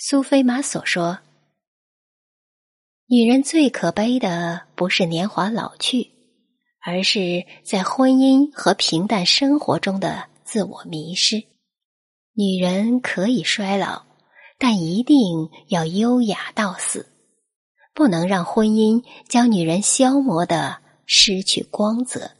苏菲玛索说，女人最可悲的不是年华老去，而是在婚姻和平淡生活中的自我迷失。女人可以衰老，但一定要优雅到死，不能让婚姻将女人消磨的失去光泽。